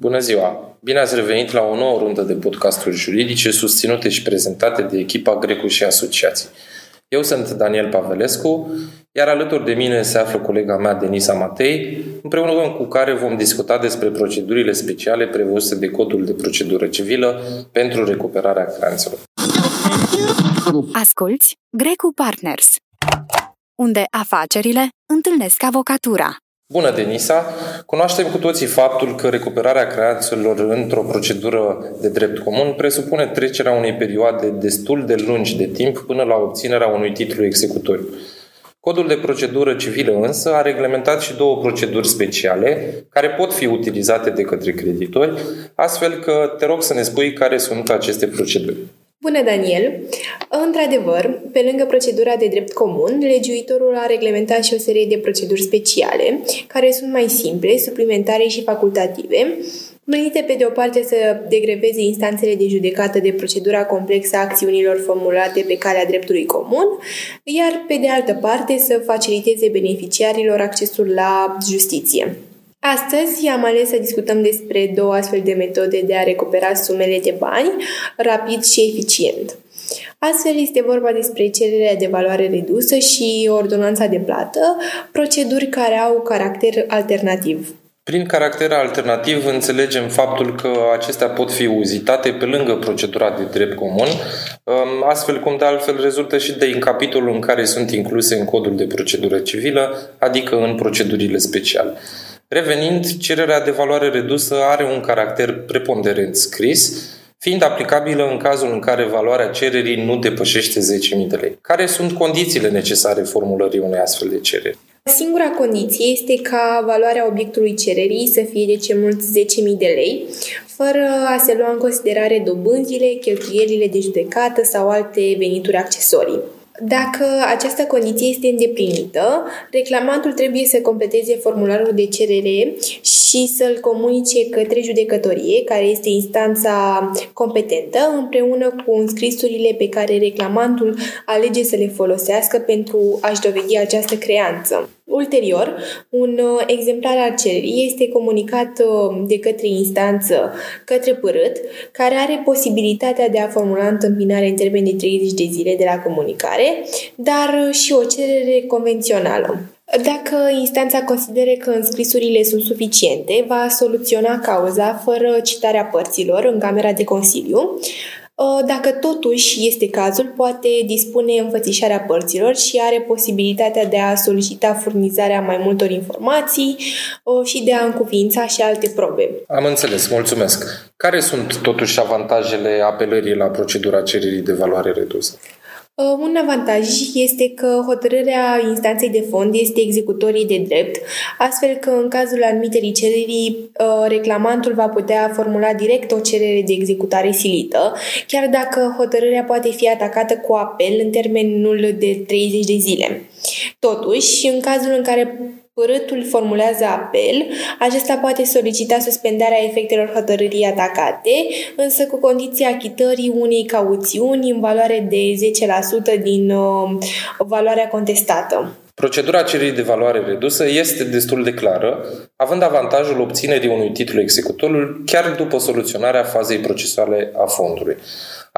Bună ziua! Bine ați revenit la o nouă rundă de podcasturi juridice susținute și prezentate de echipa Grecu și Asociații. Eu sunt Daniel Pavelescu, iar alături de mine se află colega mea Denisa Matei, împreună cu care vom discuta despre procedurile speciale prevăzute de Codul de Procedură Civilă pentru recuperarea creanțelor. Asculți Grecu Partners, unde afacerile întâlnesc avocatura. Bună, Denisa! Cunoaștem cu toții faptul că recuperarea creanțelor într-o procedură de drept comun presupune trecerea unei perioade destul de lungi de timp până la obținerea unui titlu executoriu. Codul de procedură civilă însă a reglementat și două proceduri speciale care pot fi utilizate de către creditori, astfel că te rog să ne spui care sunt aceste proceduri. Bună, Daniel! Într-adevăr, pe lângă procedura de drept comun, legiuitorul a reglementat și o serie de proceduri speciale, care sunt mai simple, suplimentare și facultative, menite pe de o parte să degreveze instanțele de judecată de procedura complexă a acțiunilor formulate pe calea dreptului comun, iar pe de altă parte să faciliteze beneficiarilor accesul la justiție. Astăzi am ales să discutăm despre două astfel de metode de a recupera sumele de bani rapid și eficient. Astfel este vorba despre cererea de valoare redusă și ordonanța de plată, proceduri care au caracter alternativ. Prin caracter alternativ înțelegem faptul că acestea pot fi uzitate pe lângă procedura de drept comun, um, astfel cum de altfel rezultă și din capitolul în care sunt incluse în codul de procedură civilă, adică în procedurile speciale. Revenind, cererea de valoare redusă are un caracter preponderent scris, fiind aplicabilă în cazul în care valoarea cererii nu depășește 10.000 de lei. Care sunt condițiile necesare formulării unei astfel de cereri? Singura condiție este ca valoarea obiectului cererii să fie de ce mult 10.000 de lei, fără a se lua în considerare dobânzile, cheltuielile de judecată sau alte venituri accesorii. Dacă această condiție este îndeplinită, reclamantul trebuie să completeze formularul de cerere și să-l comunice către judecătorie, care este instanța competentă, împreună cu înscrisurile pe care reclamantul alege să le folosească pentru a-și dovedi această creanță. Ulterior, un uh, exemplar al cererii este comunicat uh, de către instanță către părât, care are posibilitatea de a formula întâmpinare în termen de 30 de zile de la comunicare, dar uh, și o cerere convențională. Dacă instanța consideră că înscrisurile sunt suficiente, va soluționa cauza fără citarea părților în Camera de Consiliu, Uh, dacă totuși este cazul, poate dispune înfățișarea părților și are posibilitatea de a solicita furnizarea mai multor informații uh, și de a încuvința și alte probe. Am înțeles, mulțumesc. Care sunt totuși avantajele apelării la procedura cererii de valoare redusă? Uh, un avantaj este că hotărârea instanței de fond este executorii de drept, astfel că în cazul admiterii cererii, uh, reclamantul va putea formula direct o cerere de executare silită, chiar dacă hotărârea poate fi atacată cu apel în termenul de 30 de zile. Totuși, în cazul în care Părâtul formulează apel, acesta poate solicita suspendarea efectelor hotărârii atacate, însă cu condiția achitării unei cauțiuni în valoare de 10% din uh, valoarea contestată. Procedura cererii de valoare redusă este destul de clară, având avantajul obținerii unui titlu executorului chiar după soluționarea fazei procesuale a fondului.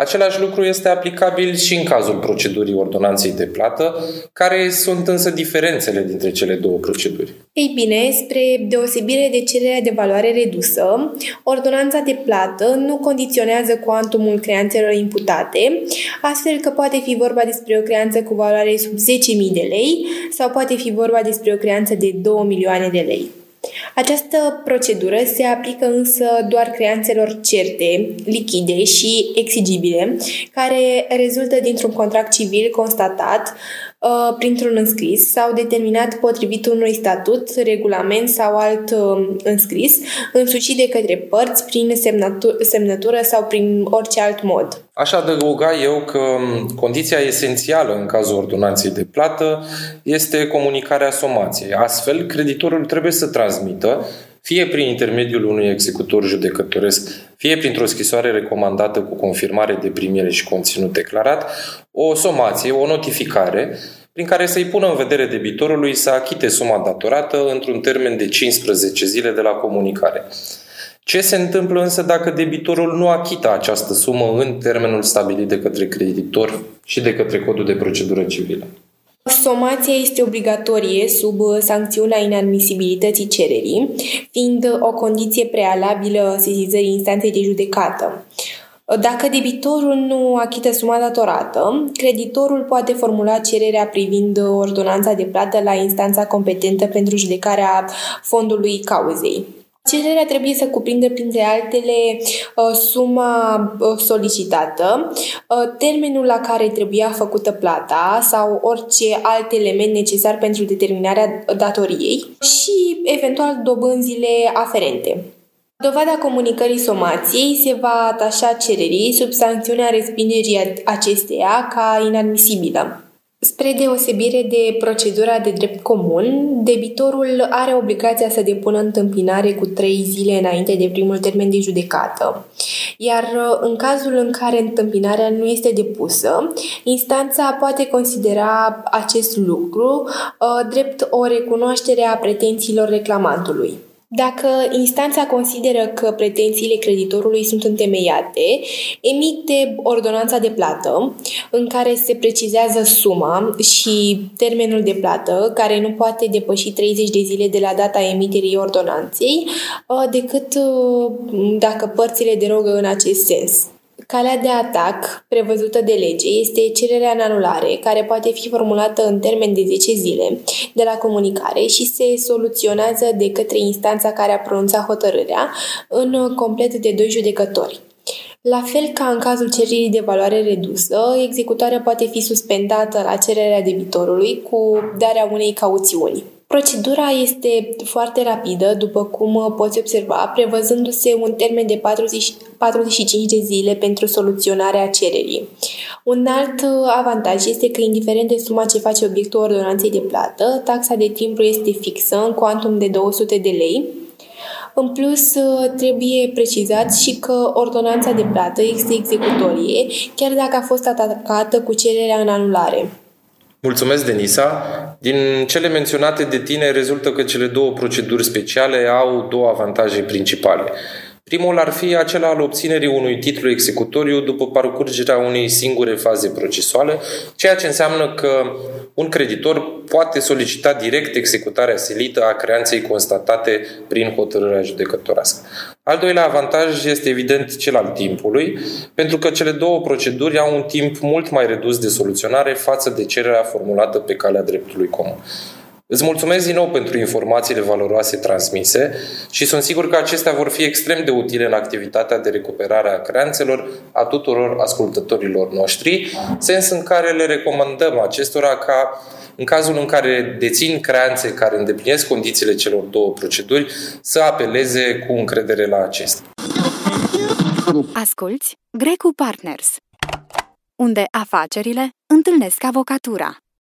Același lucru este aplicabil și în cazul procedurii ordonanței de plată, care sunt însă diferențele dintre cele două proceduri. Ei bine, spre deosebire de cererea de valoare redusă, ordonanța de plată nu condiționează cuantumul creanțelor imputate, astfel că poate fi vorba despre o creanță cu valoare sub 10.000 de lei sau poate fi vorba despre o creanță de 2 milioane de lei. Această procedură se aplică însă doar creanțelor certe, lichide și exigibile, care rezultă dintr-un contract civil constatat uh, printr-un înscris sau determinat potrivit unui statut, regulament sau alt uh, înscris, însușit de către părți prin semnătură, semnătură sau prin orice alt mod. Aș adăuga eu că condiția esențială în cazul ordonanței de plată este comunicarea somației. Astfel, creditorul trebuie să transmită fie prin intermediul unui executor judecătoresc, fie printr-o scrisoare recomandată cu confirmare de primire și conținut declarat, o somație, o notificare, prin care să-i pună în vedere debitorului să achite suma datorată într-un termen de 15 zile de la comunicare. Ce se întâmplă însă dacă debitorul nu achită această sumă în termenul stabilit de către creditor și de către codul de procedură civilă? Somația este obligatorie sub sancțiunea inadmisibilității cererii, fiind o condiție prealabilă sesizării instanței de judecată. Dacă debitorul nu achită suma datorată, creditorul poate formula cererea privind ordonanța de plată la instanța competentă pentru judecarea fondului cauzei. Cererea trebuie să cuprindă, printre altele, uh, suma uh, solicitată, uh, termenul la care trebuia făcută plata sau orice alt element necesar pentru determinarea datoriei și, eventual, dobânzile aferente. Dovada comunicării somației se va atașa cererii sub sancțiunea respingerii acesteia ca inadmisibilă. Spre deosebire de procedura de drept comun, debitorul are obligația să depună întâmpinare cu trei zile înainte de primul termen de judecată. Iar în cazul în care întâmpinarea nu este depusă, instanța poate considera acest lucru uh, drept o recunoaștere a pretențiilor reclamantului. Dacă instanța consideră că pretențiile creditorului sunt întemeiate, emite ordonanța de plată în care se precizează suma și termenul de plată, care nu poate depăși 30 de zile de la data emiterii ordonanței, uh, decât uh, dacă părțile derogă în acest sens. Calea de atac prevăzută de lege este cererea în anulare, care poate fi formulată în termen de 10 zile de la comunicare și se soluționează de către instanța care a pronunțat hotărârea în complet de doi judecători. La fel ca în cazul cererii de valoare redusă, executarea poate fi suspendată la cererea debitorului cu darea unei cauțiuni. Procedura este foarte rapidă, după cum poți observa, prevăzându-se un termen de 40, 45 de zile pentru soluționarea cererii. Un alt avantaj este că, indiferent de suma ce face obiectul ordonanței de plată, taxa de timbru este fixă în cuantum de 200 de lei, în plus, trebuie precizat și că ordonanța de plată este executorie, chiar dacă a fost atacată cu cererea în anulare. Mulțumesc, Denisa. Din cele menționate de tine rezultă că cele două proceduri speciale au două avantaje principale. Primul ar fi acela al obținerii unui titlu executoriu după parcurgerea unei singure faze procesuale, ceea ce înseamnă că un creditor poate solicita direct executarea silită a creanței constatate prin hotărârea judecătorească. Al doilea avantaj este evident cel al timpului, pentru că cele două proceduri au un timp mult mai redus de soluționare față de cererea formulată pe calea dreptului comun. Îți mulțumesc din nou pentru informațiile valoroase transmise și sunt sigur că acestea vor fi extrem de utile în activitatea de recuperare a creanțelor a tuturor ascultătorilor noștri, sens în care le recomandăm acestora ca în cazul în care dețin creanțe care îndeplinesc condițiile celor două proceduri, să apeleze cu încredere la acestea. Asculți Grecu Partners, unde afacerile întâlnesc avocatura.